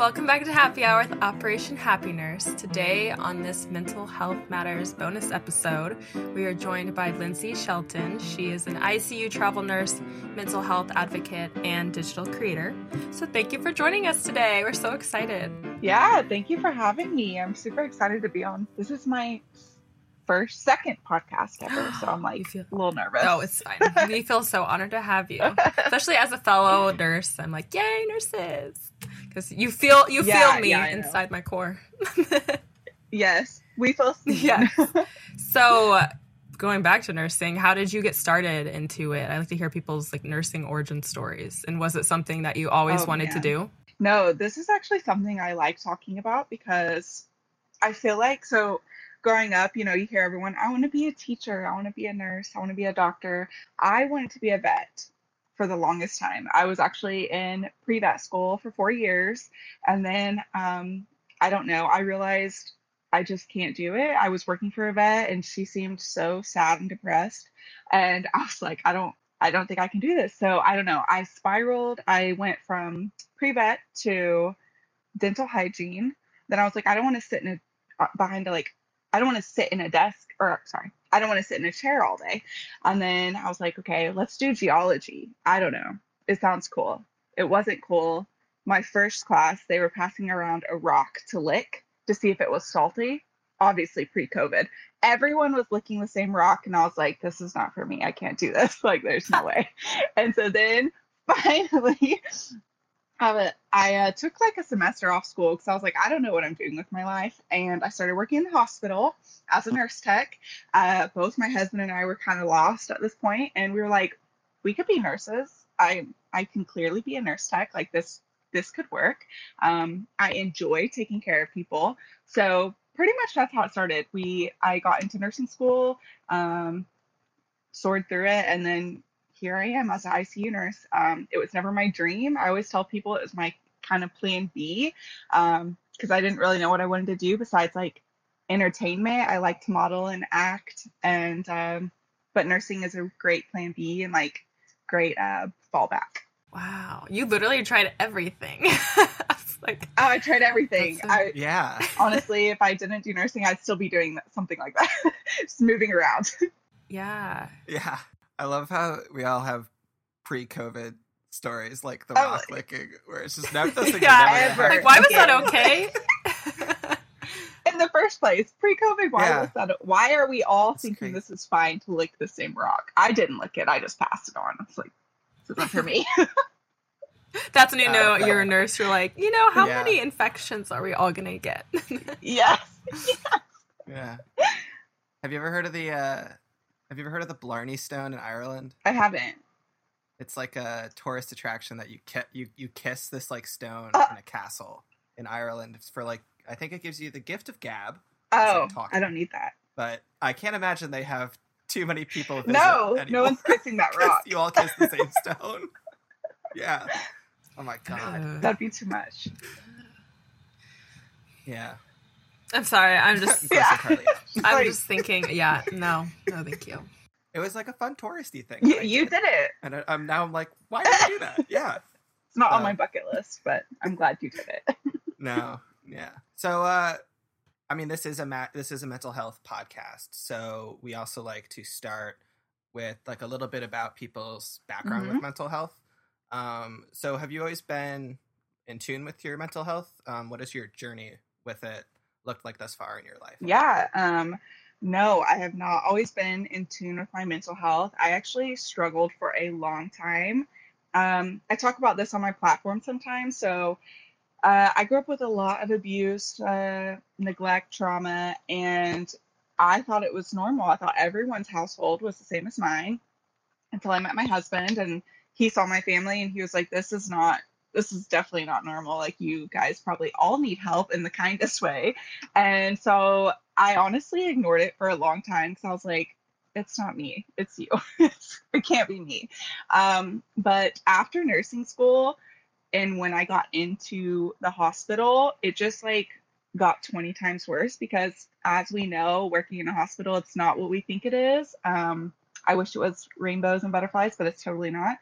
Welcome back to Happy Hour with Operation Happy Nurse. Today, on this Mental Health Matters bonus episode, we are joined by Lindsay Shelton. She is an ICU travel nurse, mental health advocate, and digital creator. So, thank you for joining us today. We're so excited. Yeah, thank you for having me. I'm super excited to be on. This is my first, second podcast ever, so I'm like feel- a little nervous. Oh, it's fine. we feel so honored to have you, especially as a fellow nurse. I'm like, yay, nurses, because you feel you yeah, feel me yeah, inside my core. yes, we feel seen. Yeah. So, going back to nursing, how did you get started into it? I like to hear people's like nursing origin stories, and was it something that you always oh, wanted man. to do? No, this is actually something I like talking about because I feel like so growing up, you know, you hear everyone, I want to be a teacher, I want to be a nurse, I want to be a doctor. I wanted to be a vet for the longest time. I was actually in pre vet school for four years. And then um, I don't know, I realized I just can't do it. I was working for a vet and she seemed so sad and depressed. And I was like, I don't. I don't think I can do this. So I don't know. I spiraled. I went from pre vet to dental hygiene. Then I was like, I don't want to sit in a uh, behind a like I don't want to sit in a desk or sorry, I don't want to sit in a chair all day. And then I was like, okay, let's do geology. I don't know. It sounds cool. It wasn't cool. My first class, they were passing around a rock to lick to see if it was salty. Obviously, pre COVID. Everyone was licking the same rock, and I was like, this is not for me. I can't do this. Like, there's no way. And so then finally, I, I uh, took like a semester off school because I was like, I don't know what I'm doing with my life. And I started working in the hospital as a nurse tech. Uh, both my husband and I were kind of lost at this point, and we were like, we could be nurses. I I can clearly be a nurse tech. Like this this could work. Um, I enjoy taking care of people. So pretty much that's how it started. We I got into nursing school, um, soared through it, and then here I am as an ICU nurse. Um, it was never my dream. I always tell people it was my kind of plan B because um, I didn't really know what I wanted to do besides like entertainment. I like to model and act, and um, but nursing is a great plan B and like great uh, fallback. Wow, you literally tried everything. like, oh, I tried everything. So, I, yeah. honestly, if I didn't do nursing, I'd still be doing something like that, just moving around. Yeah. Yeah. I love how we all have pre-COVID stories like the oh, rock licking, where it's just never. yeah, like why was that okay? In the first place, pre-COVID, why yeah. was that? Why are we all That's thinking this is fine to lick the same rock? I didn't lick it. I just passed it on. It's like this isn't for me. That's when you know uh, you're a nurse. You're like, you know, how yeah. many infections are we all gonna get? yes. yes. Yeah. Have you ever heard of the uh, have you ever heard of the Blarney Stone in Ireland? I haven't. It's like a tourist attraction that you ki- you you kiss this like stone uh, in a castle in Ireland. It's for like I think it gives you the gift of gab. Oh, I don't need that. But I can't imagine they have too many people. no, anymore. no one's kissing that rock. you all kiss the same stone. yeah. Oh my god. That'd be too much. Yeah. I'm sorry. I'm just. yeah. I'm just thinking. Yeah. No. No. Thank you. It was like a fun touristy thing. You, you did. did. it, and I, am now I'm like, why did I do that? Yeah. It's not uh, on my bucket list, but I'm glad you did it. no. Yeah. So, uh, I mean, this is a ma- this is a mental health podcast, so we also like to start with like a little bit about people's background mm-hmm. with mental health. Um, so, have you always been in tune with your mental health? Um, what is your journey with it? Looked like thus far in your life? Yeah. Um, no, I have not always been in tune with my mental health. I actually struggled for a long time. Um, I talk about this on my platform sometimes. So uh, I grew up with a lot of abuse, uh, neglect, trauma, and I thought it was normal. I thought everyone's household was the same as mine until I met my husband and he saw my family and he was like, This is not this is definitely not normal. Like, you guys probably all need help in the kindest way. And so I honestly ignored it for a long time because I was like, it's not me, it's you. it can't be me. Um, but after nursing school, and when I got into the hospital, it just like got 20 times worse because, as we know, working in a hospital, it's not what we think it is. Um, I wish it was rainbows and butterflies, but it's totally not.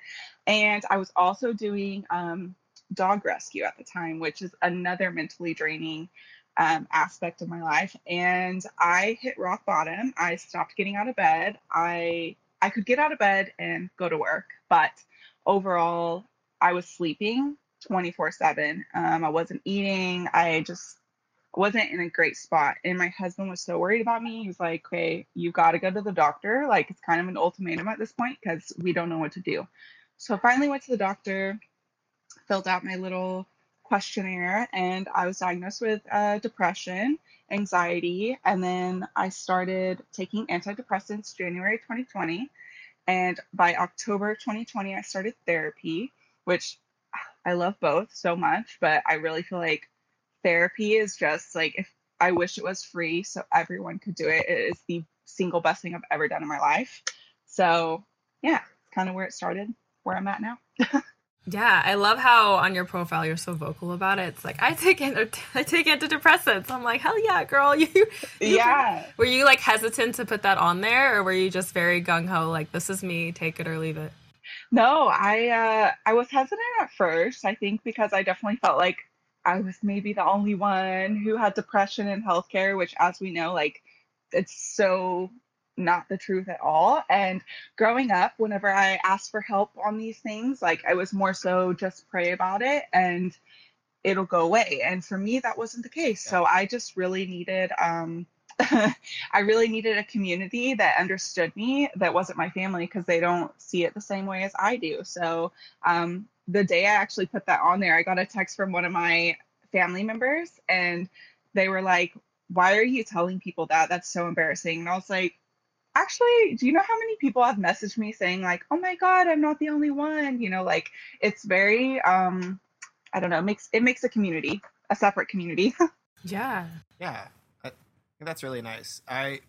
And I was also doing um, dog rescue at the time, which is another mentally draining um, aspect of my life. And I hit rock bottom. I stopped getting out of bed. I I could get out of bed and go to work, but overall, I was sleeping 24 um, 7. I wasn't eating. I just wasn't in a great spot. And my husband was so worried about me. He was like, okay, you've got to go to the doctor. Like, it's kind of an ultimatum at this point because we don't know what to do. So I finally went to the doctor, filled out my little questionnaire, and I was diagnosed with uh, depression, anxiety. And then I started taking antidepressants January 2020. And by October 2020, I started therapy, which I love both so much, but I really feel like therapy is just like if I wish it was free so everyone could do it. It is the single best thing I've ever done in my life. So yeah, kind of where it started, where I'm at now. yeah, I love how on your profile you're so vocal about it. It's like I take I take antidepressants. I'm like, hell yeah, girl. You, you yeah. Were you like hesitant to put that on there, or were you just very gung ho, like this is me, take it or leave it? No, I uh, I was hesitant at first. I think because I definitely felt like I was maybe the only one who had depression in healthcare, which, as we know, like it's so not the truth at all. And growing up, whenever I asked for help on these things, like I was more so just pray about it and it'll go away. And for me, that wasn't the case. So I just really needed, um, I really needed a community that understood me, that wasn't my family, because they don't see it the same way as I do. So um, the day I actually put that on there, I got a text from one of my family members and they were like, Why are you telling people that? That's so embarrassing. And I was like, Actually, do you know how many people have messaged me saying, like, oh my God, I'm not the only one? You know, like it's very um I don't know, it makes it makes a community, a separate community. yeah. Yeah. I that's really nice. I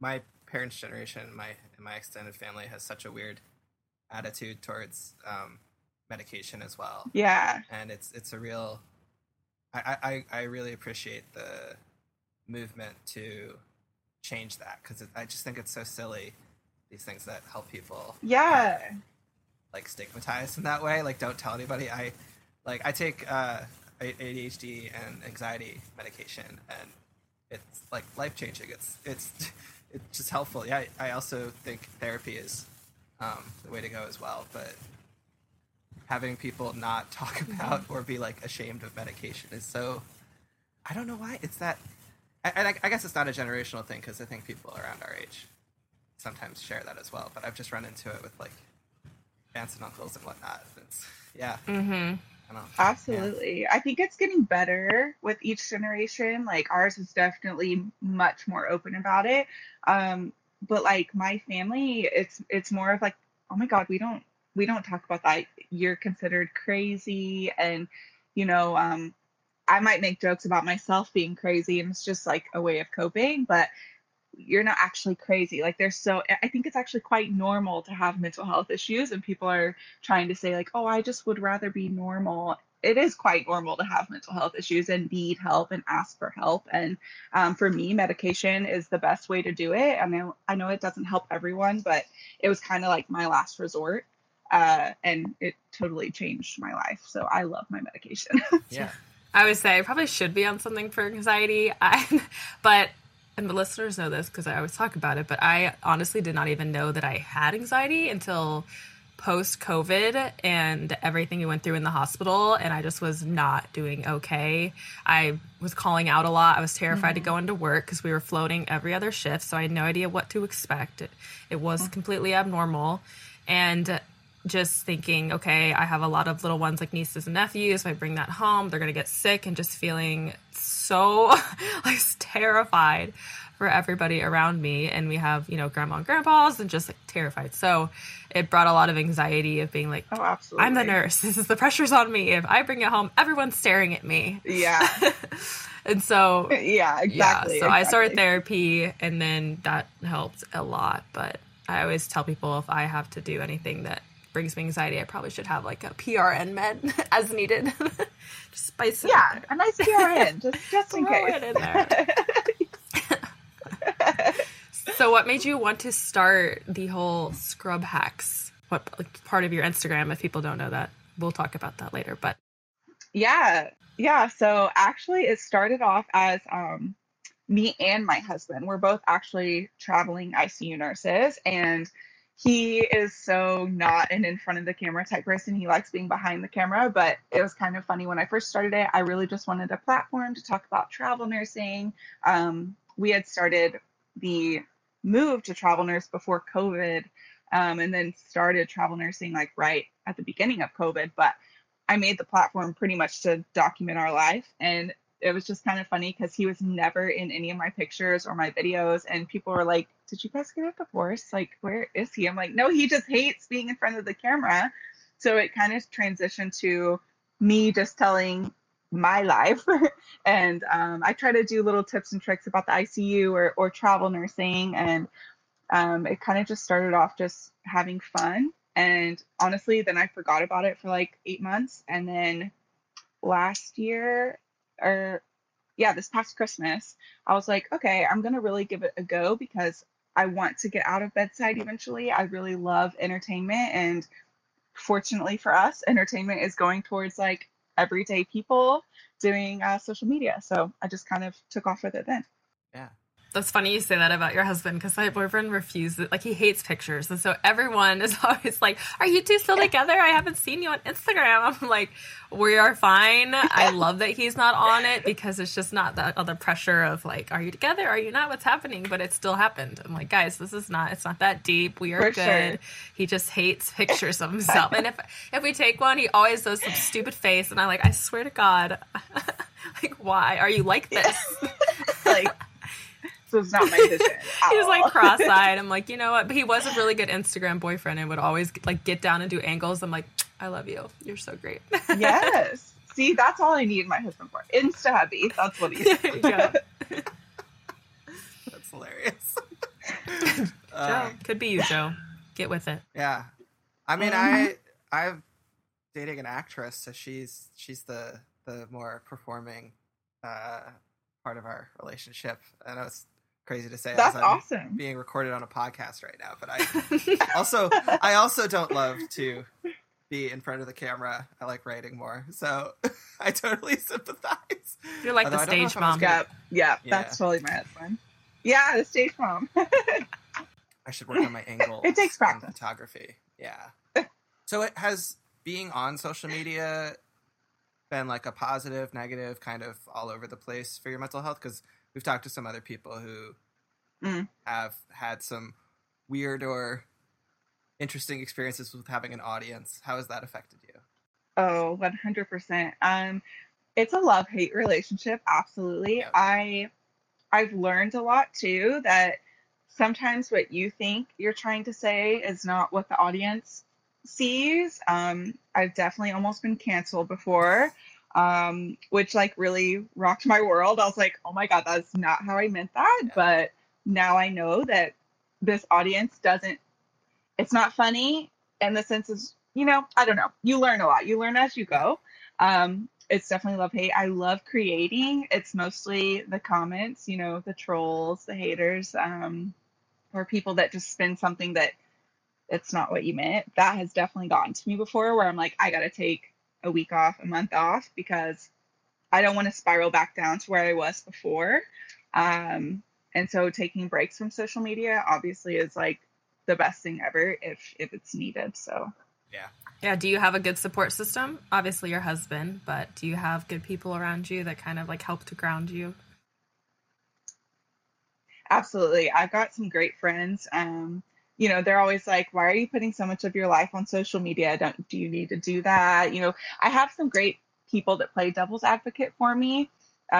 my parents' generation, my my extended family has such a weird attitude towards um, medication as well. Yeah. And it's it's a real I, I, I really appreciate the movement to change that because I just think it's so silly these things that help people yeah. like stigmatized in that way. Like don't tell anybody. I like I take uh, ADHD and anxiety medication and it's like life changing it's it's it's just helpful. Yeah I also think therapy is um, the way to go as well but having people not talk about or be like ashamed of medication is so i don't know why it's that and I, I guess it's not a generational thing because i think people around our age sometimes share that as well but i've just run into it with like aunts and uncles and whatnot it's yeah mm-hmm. Absolutely. Yeah. I think it's getting better with each generation. Like ours is definitely much more open about it. Um, but like my family, it's it's more of like, oh my god, we don't we don't talk about that. You're considered crazy. And, you know, um, I might make jokes about myself being crazy and it's just like a way of coping, but you're not actually crazy. Like there's so I think it's actually quite normal to have mental health issues and people are trying to say like, "Oh, I just would rather be normal." It is quite normal to have mental health issues and need help and ask for help. And um, for me, medication is the best way to do it. I know I know it doesn't help everyone, but it was kind of like my last resort uh, and it totally changed my life. So I love my medication. yeah. I would say I probably should be on something for anxiety, I, but and the listeners know this because I always talk about it. But I honestly did not even know that I had anxiety until post COVID and everything we went through in the hospital, and I just was not doing okay. I was calling out a lot. I was terrified mm-hmm. to go into work because we were floating every other shift, so I had no idea what to expect. It, it was mm-hmm. completely abnormal, and just thinking, okay, I have a lot of little ones like nieces and nephews. If I bring that home, they're going to get sick and just feeling so like terrified for everybody around me. And we have, you know, grandma and grandpas and just like terrified. So it brought a lot of anxiety of being like, oh, absolutely. I'm the nurse. This is the pressure's on me. If I bring it home, everyone's staring at me. Yeah. and so, yeah, exactly. Yeah, so exactly. I started therapy and then that helped a lot. But I always tell people if I have to do anything that brings me anxiety, I probably should have like a PRN med as needed. just spice it. Yeah, a nice PRN, just just in case. In so, what made you want to start the whole scrub hacks? What like, part of your Instagram, if people don't know that? we'll talk about that later. But yeah, yeah. So actually, it started off as um, me and my husband. We're both actually traveling ICU nurses, and he is so not an in front of the camera type person. He likes being behind the camera, but it was kind of funny when I first started it. I really just wanted a platform to talk about travel nursing. Um, we had started the move to travel nurse before COVID, um, and then started travel nursing like right at the beginning of COVID. But I made the platform pretty much to document our life, and it was just kind of funny because he was never in any of my pictures or my videos, and people were like, "Did you guys get a divorce? Like, where is he?" I'm like, "No, he just hates being in front of the camera." So it kind of transitioned to me just telling my life and um, i try to do little tips and tricks about the icu or, or travel nursing and um, it kind of just started off just having fun and honestly then i forgot about it for like eight months and then last year or yeah this past christmas i was like okay i'm gonna really give it a go because i want to get out of bedside eventually i really love entertainment and fortunately for us entertainment is going towards like everyday people doing uh, social media. So I just kind of took off with it then. Yeah. That's funny you say that about your husband because my boyfriend refuses, like, he hates pictures. And so everyone is always like, Are you two still together? I haven't seen you on Instagram. I'm like, We are fine. I love that he's not on it because it's just not the other pressure of, like, Are you together? Are you not? What's happening? But it still happened. I'm like, Guys, this is not, it's not that deep. We are For good. sure. He just hates pictures of himself. and if, if we take one, he always does some stupid face. And I'm like, I swear to God, like, why are you like this? Like, was not my vision. he was like cross-eyed. I'm like, you know what? But he was a really good Instagram boyfriend and would always like get down and do angles. I'm like, I love you. You're so great. yes. See, that's all I need my husband for. Insta hubby. That's what he's. There. That's hilarious. Joe, Uh, could be you, Joe. Get with it. yeah. I mean, I I'm dating an actress, so she's she's the the more performing uh, part of our relationship. And I know it's crazy to say That's as I'm awesome. being recorded on a podcast right now, but I also I also don't love to be in front of the camera. I like writing more, so I totally sympathize. You're like Although the I don't know stage if I was mom. gonna- Yeah, yeah, Yeah. that's totally my husband. Yeah, the stage mom. I should work on my angles. It takes practice. photography. Yeah. so it has being on social media been like a positive, negative, kind of all over the place for your mental health? Because we've talked to some other people who Mm. have had some weird or interesting experiences with having an audience. How has that affected you? Oh, 100%. Um it's a love-hate relationship, absolutely. Yeah. I I've learned a lot too that sometimes what you think you're trying to say is not what the audience sees. Um I've definitely almost been canceled before. Um, which like really rocked my world. I was like, oh my God, that's not how I meant that. Yeah. But now I know that this audience doesn't it's not funny in the sense of you know i don't know you learn a lot you learn as you go um it's definitely love hate i love creating it's mostly the comments you know the trolls the haters um or people that just spin something that it's not what you meant that has definitely gotten to me before where i'm like i gotta take a week off a month off because i don't want to spiral back down to where i was before um and so taking breaks from social media obviously is like the best thing ever if if it's needed so Yeah. Yeah. Do you have a good support system? Obviously, your husband, but do you have good people around you that kind of like help to ground you? absolutely i've got some great friends um you know they're always like why are you putting so much of your life on social media? Don't do you need to do that? You know i have some great people that play devil's advocate for me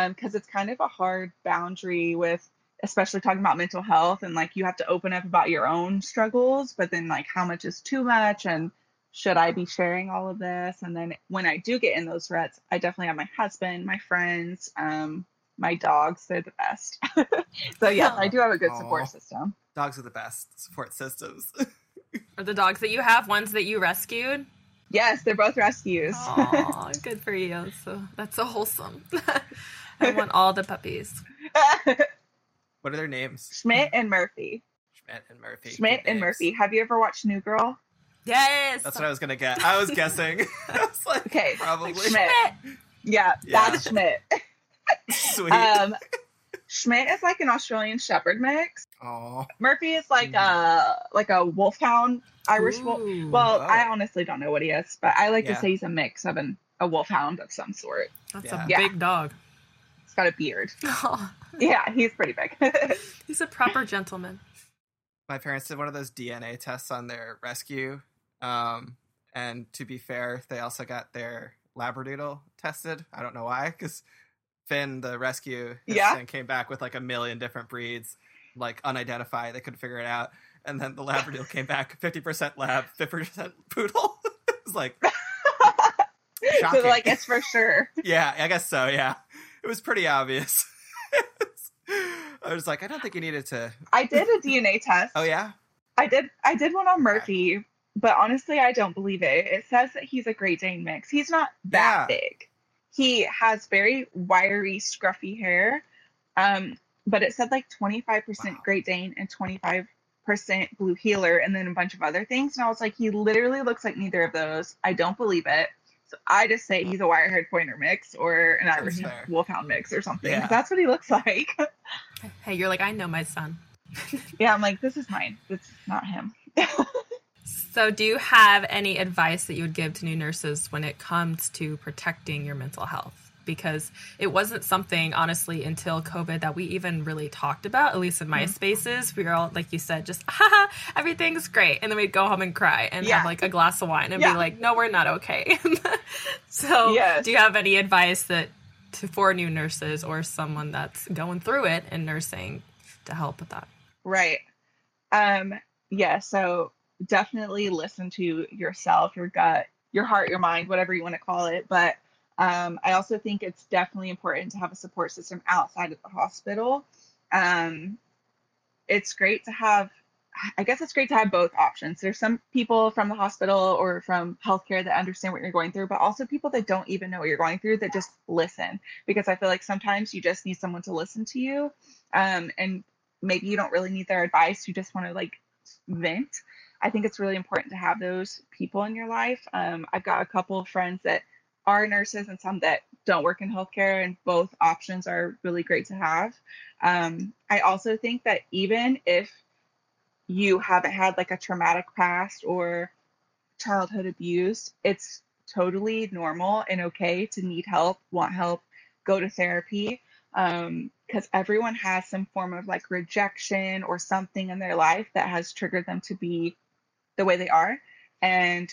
because it's kind of a hard boundary with especially talking about mental health and like you have to open up about your own struggles but then like how much is too much and should i be sharing all of this? And then when i do get in those ruts i definitely have my husband my friends um my dogs they're the best so yes i do have a good Aw. support system Dogs are the best support systems. Or the dogs that you have, ones that you rescued? yes they're both rescues Aw, good for you. So that's so wholesome. I want all the puppies. what are their names? schmidt and murphy Schmidt and Murphy. schmidt Good and names. murphy have you ever watched new girl Yes. That's what I was gonna get. I was guessing. I was like, Okay, probably Schmidt. Yeah, Yeah. that's Schmidt. sweet. Um, Schmidt is like an Australian Shepherd mix. Oh, Murphy is like a like a Wolfhound Irish wolf. Well, Oh. I honestly don't know what he is, but I like Yeah. to say he's a mix of an a wolfhound of some sort. That's Yeah. a Yeah. big dog. He's got a beard. Oh, Yeah, he's pretty big. he's a proper gentleman. my parents did one of those DNA tests on their rescue. Um, and to be fair, they also got their labradoodle tested. I don't know why, because Finn, the rescue, Yeah. came back with like a million different breeds, like unidentified. They couldn't figure it out. And then the labradoodle came back 50% lab, 50% poodle. it was like, so Shocking. like it's for sure. yeah, I guess so. Yeah. It was pretty obvious. I was like, I don't think you needed to. I did a DNA test. Oh, yeah? I did I did one on Murphy, but honestly I don't believe it. It says that he's a Great Dane mix. He's not that Yeah. big. He has very wiry, scruffy hair. Um, but it said like 25% Wow. Great Dane and 25% Blue Heeler and then a bunch of other things. And I was like, he literally looks like neither of those. I don't believe it. So I just say he's a wire haired pointer mix or an Irish wolfhound mix or something. Yeah. That's what he looks like. Hey, you're like, I know my son. yeah, I'm like, this is mine. It's not him. So, do you have any advice that you would give to new nurses when it comes to protecting your mental health? Because it wasn't something, honestly, until COVID that we even really talked about, at least in my spaces. We were all, like you said, just, haha, everything's great. And then we'd go home and cry and Yeah. have like a glass of wine and Yeah. be like, no, we're not okay. so, Yes. do you have any advice that to, for new nurses or someone that's going through it in nursing to help with that? Right. Um, yeah, so definitely listen to yourself, your gut, your heart, your mind, whatever you want to call it. But um, I also think it's definitely important to have a support system outside of the hospital. Um, it's great to have, I guess it's great to have both options. There's some people from the hospital or from healthcare that understand what you're going through, but also people that don't even know what you're going through that just listen. Because I feel like sometimes you just need someone to listen to you. Um, and maybe you don't really need their advice you just want to like vent i think it's really important to have those people in your life. Um, i've got a couple of friends that are nurses and some that don't work in healthcare and both options are really great to have. Um, i also think that even if you haven't had like a traumatic past or childhood abuse it's totally normal and okay to need help want help go to therapy. Um because everyone has some form of like rejection or something in their life that has triggered them to be the way they are and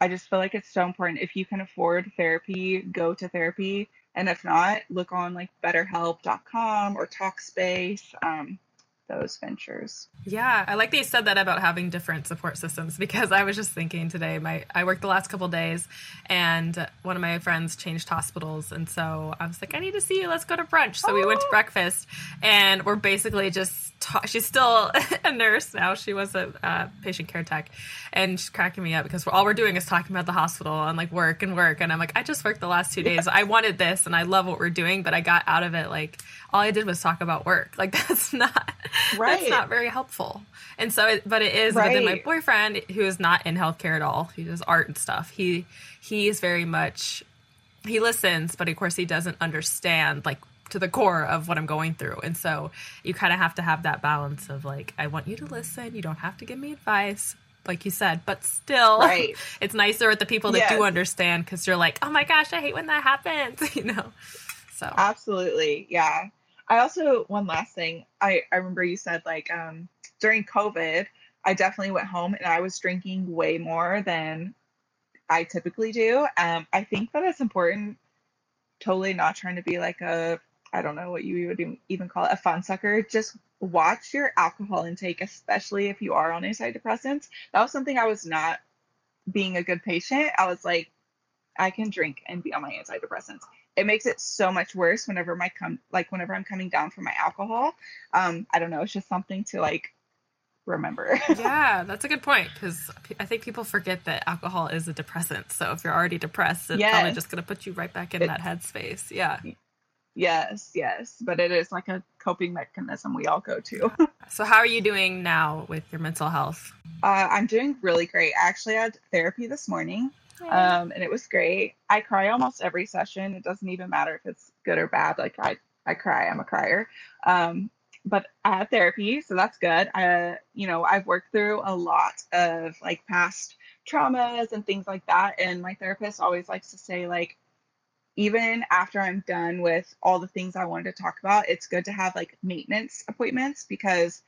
i just feel like it's so important if you can afford therapy go to therapy and if not look on like betterhelp.com or talkspace um those ventures Yeah, I like that you said that about having different support systems because I was just thinking today. My I worked the last couple days, and one of my friends changed hospitals, and so I was like, I need to see you. Let's go to brunch. So we went to Oh. breakfast, and we're basically just. She's still a nurse now. She was a uh, patient care tech, and she's cracking me up because all we're doing is talking about the hospital and like work and work. And I'm like, I just worked the last two days. I wanted this, and I love what we're doing, but I got out of it like all I did was talk about work. Like that's not that's not very helpful. And so, it, but it is. But then my boyfriend, who is not in healthcare at all, he does art and stuff. He he is very much he listens, but of course he doesn't understand like to the core of what I'm going through. And so you kind of have to have that balance of like, I want you to listen. You don't have to give me advice, like you said, but still, Right. it's nicer with the people that do understand because you're like, oh my gosh, I hate when that happens, you know. So Absolutely. Yeah. I also one last thing. I I remember you said like um during COVID, I definitely went home and I was drinking way more than I typically do. Um I think that it's important totally not trying to be like a I don't know what you would even- call it a fun sucker. Just watch your alcohol intake, especially if you are on antidepressants. That was something I was not being a good patient. I was like, I can drink and be on my antidepressants. It makes it so much worse whenever my come like whenever I'm coming down from my alcohol. Um, I don't know. It's just something to like remember. yeah, that's a good point because I think people forget that alcohol is a depressant. So if you're already depressed, it's probably just going to put you right back in It- that headspace. Yeah. Yes, yes, but it is like a coping mechanism we all go to. So, how are you doing now with your mental health? Uh, I'm doing really great. I actually had therapy this morning, um, and it was great. I cry almost every session. It doesn't even matter if it's good or bad. Like I, I cry. I'm a crier. Um, but I had therapy, so that's good. I, you know, I've worked through a lot of like past traumas and things like that, and my therapist always likes to say like even after I'm done with all the things I wanted to talk about, it's good to have like maintenance appointments because,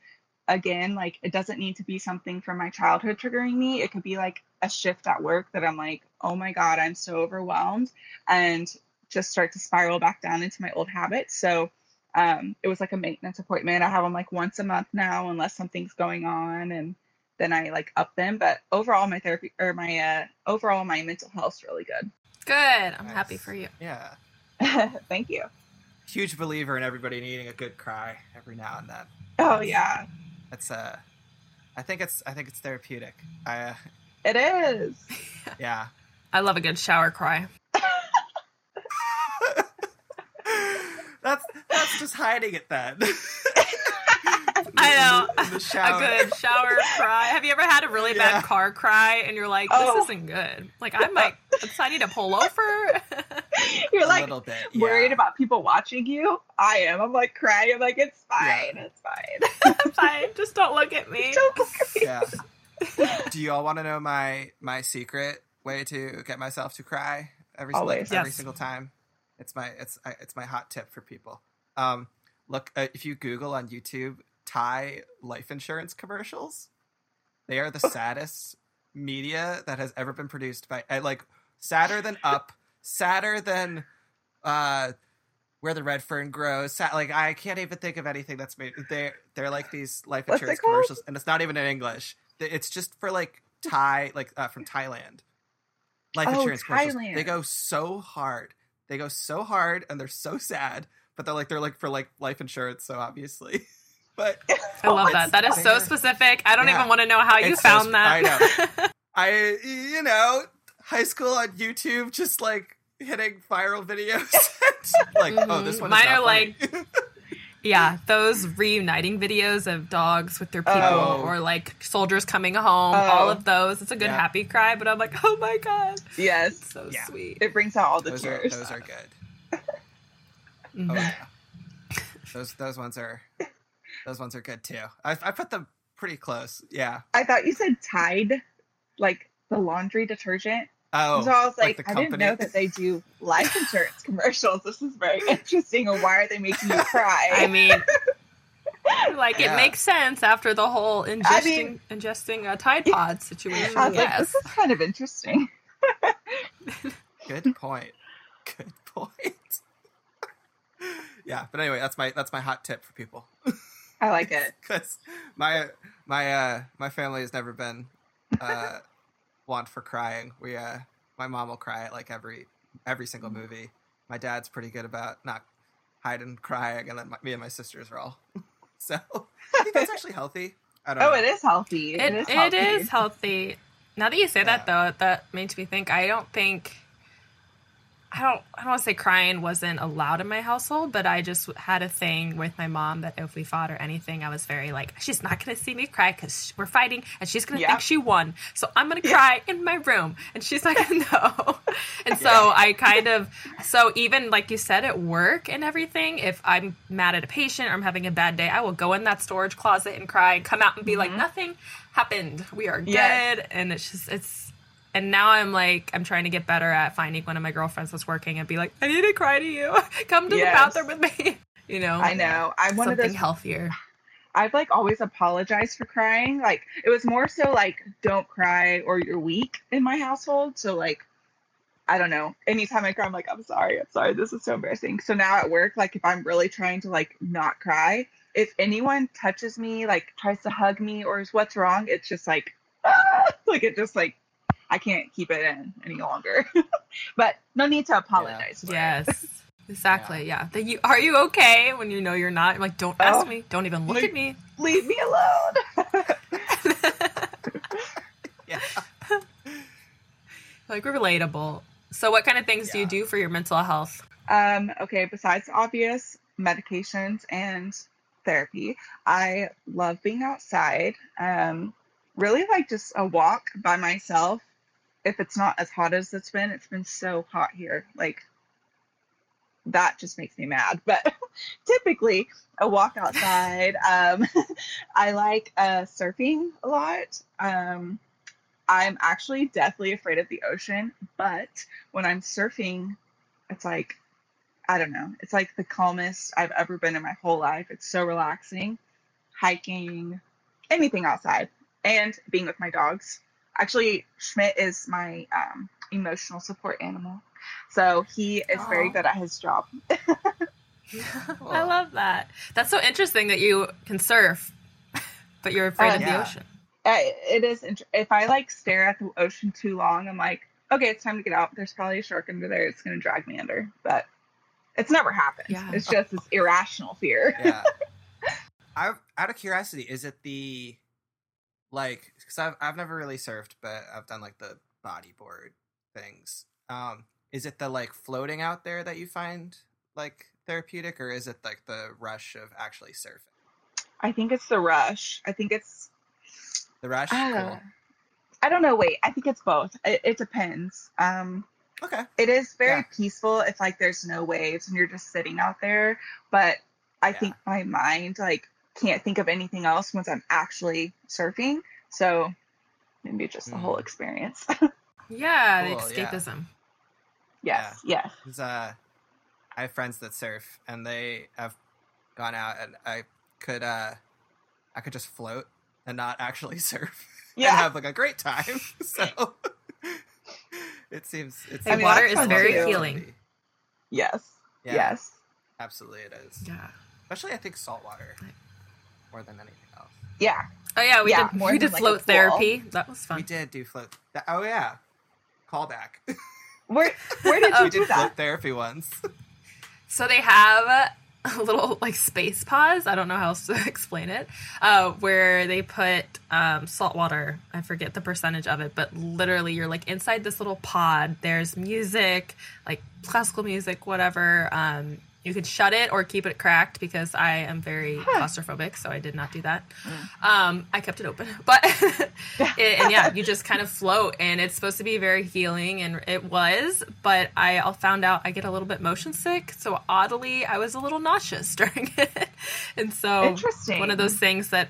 again, like it doesn't need to be something from my childhood triggering me. It could be like a shift at work that I'm like, oh my God, I'm so overwhelmed, and just start to spiral back down into my old habits. So, um, it was like a maintenance appointment. I have them like once a month now, unless something's going on, and then I like up them. But overall, my therapy or my uh, overall my mental health's really good. Good. I'm Nice. happy for you. Yeah. Thank you. Huge believer in everybody needing a good cry every now and then. Oh yeah, It's uh I think it's I think it's therapeutic. I uh, it is. yeah. I love a good shower cry. that's that's just hiding it then. I know. In the, in the shower. A good shower cry. Have you ever had a really Yeah. bad car cry and you're like, this Oh. isn't good? Like, I'm like, I need to pull over. You're a like little bit. worried about people watching you. I am. I'm like crying. I'm like, it's fine. Yeah. It's fine. Fine. Just don't look at me. Don't look at me. Yeah. Do you all want to know my my secret way to get myself to cry every like, Always. every single time? It's my it's it's my hot tip for people. Um, look uh, if you Google on YouTube Thai life insurance commercials, they are the saddest media that has ever been produced by uh, like sadder than Up, sadder than uh where the red fern grows. Sa- like I can't even think of anything that's made. They they're like these life What's insurance commercials, and it's not even in English. It's just for like Thai, like uh, from Thailand. Life Oh, insurance commercials. They go so hard. They go so hard, and they're so sad. But they're like they're like for like life insurance, so obviously. But I love that. That is so specific. I don't Yeah. even want to know how you It's so found sp- that. I know. I you know high school on YouTube, just like hitting viral videos. like oh, this Mhm. one. Mine are funny. yeah, those reuniting videos of dogs with their people Oh. or like soldiers coming home, Oh. all of those. It's a good Yeah. happy cry, but I'm like, oh my god. Yes. So Yeah. sweet. It brings out all the those are tears. those are good. Mhm. Oh yeah. those those ones are those ones are good too. I I put them pretty close. Yeah. I thought you said Tide, like the laundry detergent. Oh, so I was like, the I didn't know that they do life insurance commercials. This is very interesting. And why are they making you cry? I mean, like Yeah. it makes sense after the whole ingesting I mean- ingesting a Tide Pod situation. I was like, yes. this is kind of interesting. Good point. Good point. yeah, but anyway, that's my that's my hot tip for people. I like it. because my my uh my family has never been uh want for crying. We uh my mom will cry at like every every single movie. My dad's pretty good about not hiding crying, and then my, me and my sisters are all. So I think that's actually healthy. I don't Oh, know. it is healthy. It, it is healthy. is healthy. Now that you say that, though, that makes me think. I don't think. I don't. I don't want to say crying wasn't allowed in my household, but I just had a thing with my mom that if we fought or anything, I was very like, she's not going to see me cry because we're fighting, and she's going to Yeah. think she won. So I'm going to Yeah. cry in my room, and she's not going to know. and so Yeah. I kind of. So even like you said at work and everything, if I'm mad at a patient or I'm having a bad day, I will go in that storage closet and cry and come out and be like, Mhm. nothing happened. We are good. And it's just, it's, and now I'm like, I'm trying to get better at finding one of my girlfriends that's working and be like, I need to cry to you. Come to Yes. the bathroom with me. You know, I know. I'm one of something those. healthier. I've like always apologized for crying. Like it was more so like don't cry or you're weak in my household. So like I don't know. Anytime I cry, I'm like, I'm sorry, I'm sorry. This is so embarrassing. So now at work, like if I'm really trying to like not cry, if anyone touches me, like tries to hug me or is what's wrong, it's just like ah! like it just like I can't keep it in any longer. but no need to apologize. it. Yes. Exactly. Yeah. That you are you okay when you know you're not? I'm like, don't ask Oh. me. Don't even look Like- at me. Leave me alone. Yeah. like relatable. So, what kind of things do you do for your mental health? Um, okay, besides obvious, medications and therapy. I love being outside. Um, really like just a walk by myself. If it's not as hot as it's been, it's been so hot here. Like that just makes me mad. But typically, a walk outside. Um, I like uh, surfing a lot. Um, I'm actually deathly afraid of the ocean, but when I'm surfing, it's like, I don't know, it's like the calmest I've ever been in my whole life. It's so relaxing. Hiking, anything outside, and being with my dogs. Actually, Schmidt is my um, emotional support animal. So he is Aww. very good at his job. I love that. That's so interesting that you can surf, but you're afraid uh, of the yeah. ocean. it is. If I like stare at the ocean too long, I'm like, okay, it's time to get out. There's probably a shark under there. It's going to drag me under. But it's never happened. Yeah. It's just this irrational fear. yeah. I, out of curiosity, is it the like? Because I've I've never really surfed, but I've done like the bodyboard things. Um, is it the like floating out there that you find like therapeutic or is it like the rush of actually surfing i think it's the rush i think it's the rush uh, cool. i don't know wait i think it's both it, it depends um okay it is very yeah. peaceful if like there's no waves and you're just sitting out there but i yeah. think my mind like can't think of anything else once i'm actually surfing so maybe just the mm. whole experience yeah cool, the escapism Yes, yeah. yes. Uh, I have friends that surf, and they have gone out, and I could, uh, I could just float and not actually surf, yeah. and have like a great time. so it seems it's I water is very too. healing. Yes. Yeah, yes. Absolutely, it is. Yeah. Especially, I think salt water more than anything else. Yeah. Oh yeah, we yeah, did. We did float therapy. That was fun. We did do float. oh yeah, callback. Where where did you we do did that? therapy once. So they have a little like space pause. I don't know how else to explain it. Uh, where they put um, salt water. I forget the percentage of it, but literally you're like inside this little pod. There's music, like classical music, whatever. Um, you could shut it or keep it cracked because I am very huh. claustrophobic, so I did not do that. Mm. Um, I kept it open, but it, and yeah, you just kind of float, and it's supposed to be very healing, and it was. But I found out I get a little bit motion sick, so oddly, I was a little nauseous during it, and so interesting. One of those things that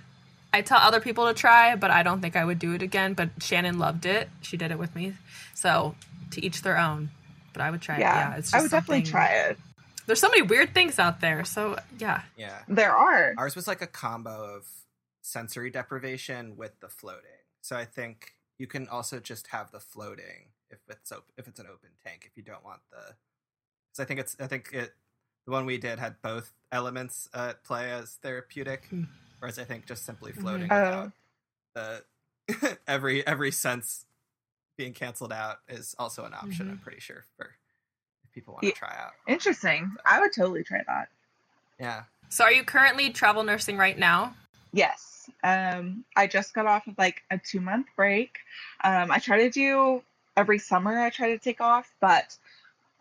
I tell other people to try, but I don't think I would do it again. But Shannon loved it; she did it with me, so to each their own. But I would try yeah, it. Yeah, it's I would definitely try it there's so many weird things out there. So yeah. Yeah. There are. Ours was like a combo of sensory deprivation with the floating. So I think you can also just have the floating if it's op- if it's an open tank if you don't want the because I think it's I think it the one we did had both elements at play as therapeutic, mm. whereas I think just simply mm-hmm. floating mm-hmm. without the every every sense being canceled out is also an option. Mm-hmm. I'm pretty sure for people want to yeah. try out. Interesting. I would totally try that. Yeah. So are you currently travel nursing right now? Yes. Um, I just got off of like a two month break. Um, I try to do every summer, I try to take off, but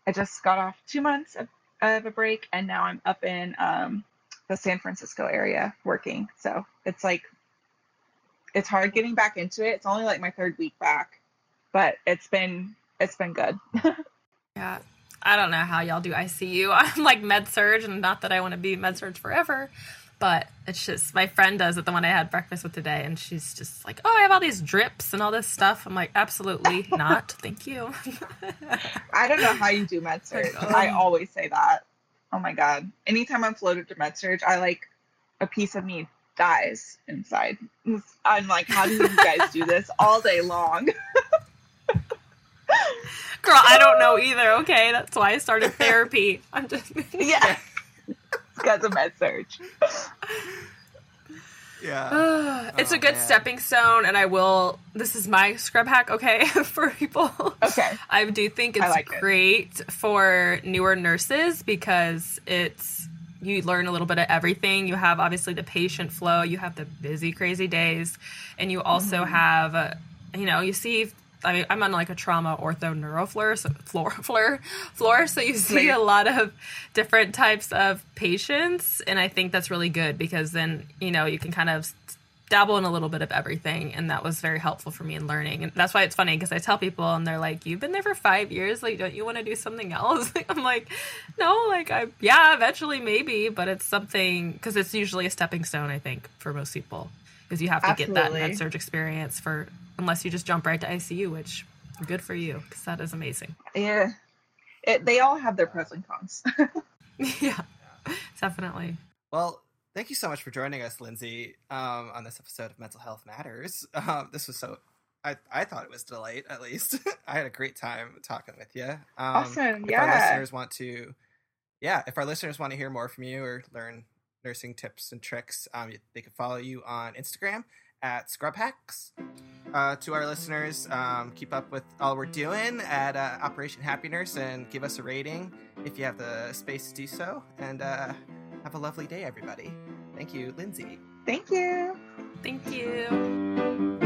I just got off two months of, of a break and now I'm up in um, the San Francisco area working. So it's like, it's hard getting back into it. It's only like my third week back, but it's been, it's been good. yeah. I don't know how y'all do ICU. I'm like med surg, and not that I want to be med surg forever, but it's just my friend does it. The one I had breakfast with today, and she's just like, "Oh, I have all these drips and all this stuff." I'm like, "Absolutely not, thank you." I don't know how you do med surg. I always say that. Oh my god! Anytime I'm floated to med surg, I like a piece of me dies inside. I'm like, how do you guys do this all day long? Girl, I don't know either. Okay, that's why I started therapy. I'm just yeah, because of med surg. Yeah, it's oh, a good man. stepping stone, and I will. This is my scrub hack, okay, for people. Okay, I do think it's like great it. for newer nurses because it's you learn a little bit of everything. You have obviously the patient flow, you have the busy, crazy days, and you also mm-hmm. have, you know, you see I mean, I'm on like a trauma ortho neuro floor, so, floor, floor, floor. So you see a lot of different types of patients, and I think that's really good because then you know you can kind of dabble in a little bit of everything and that was very helpful for me in learning and that's why it's funny because i tell people and they're like you've been there for five years like don't you want to do something else i'm like no like i yeah eventually maybe but it's something because it's usually a stepping stone i think for most people because you have to Absolutely. get that med surg experience for unless you just jump right to icu which good for you because that is amazing yeah it, they all have their pros and cons yeah definitely well Thank you so much for joining us, Lindsay, um, on this episode of Mental Health Matters. Um, this was so. I, I thought it was delight. At least I had a great time talking with you. Um, awesome. If yeah. our listeners want to, yeah, if our listeners want to hear more from you or learn nursing tips and tricks, um, they can follow you on Instagram at Scrub Hacks. Uh, to our listeners, um, keep up with all we're doing at uh, Operation Happy Nurse and give us a rating if you have the space to do so. And uh, have a lovely day, everybody. Thank you, Lindsay. Thank you. Thank you.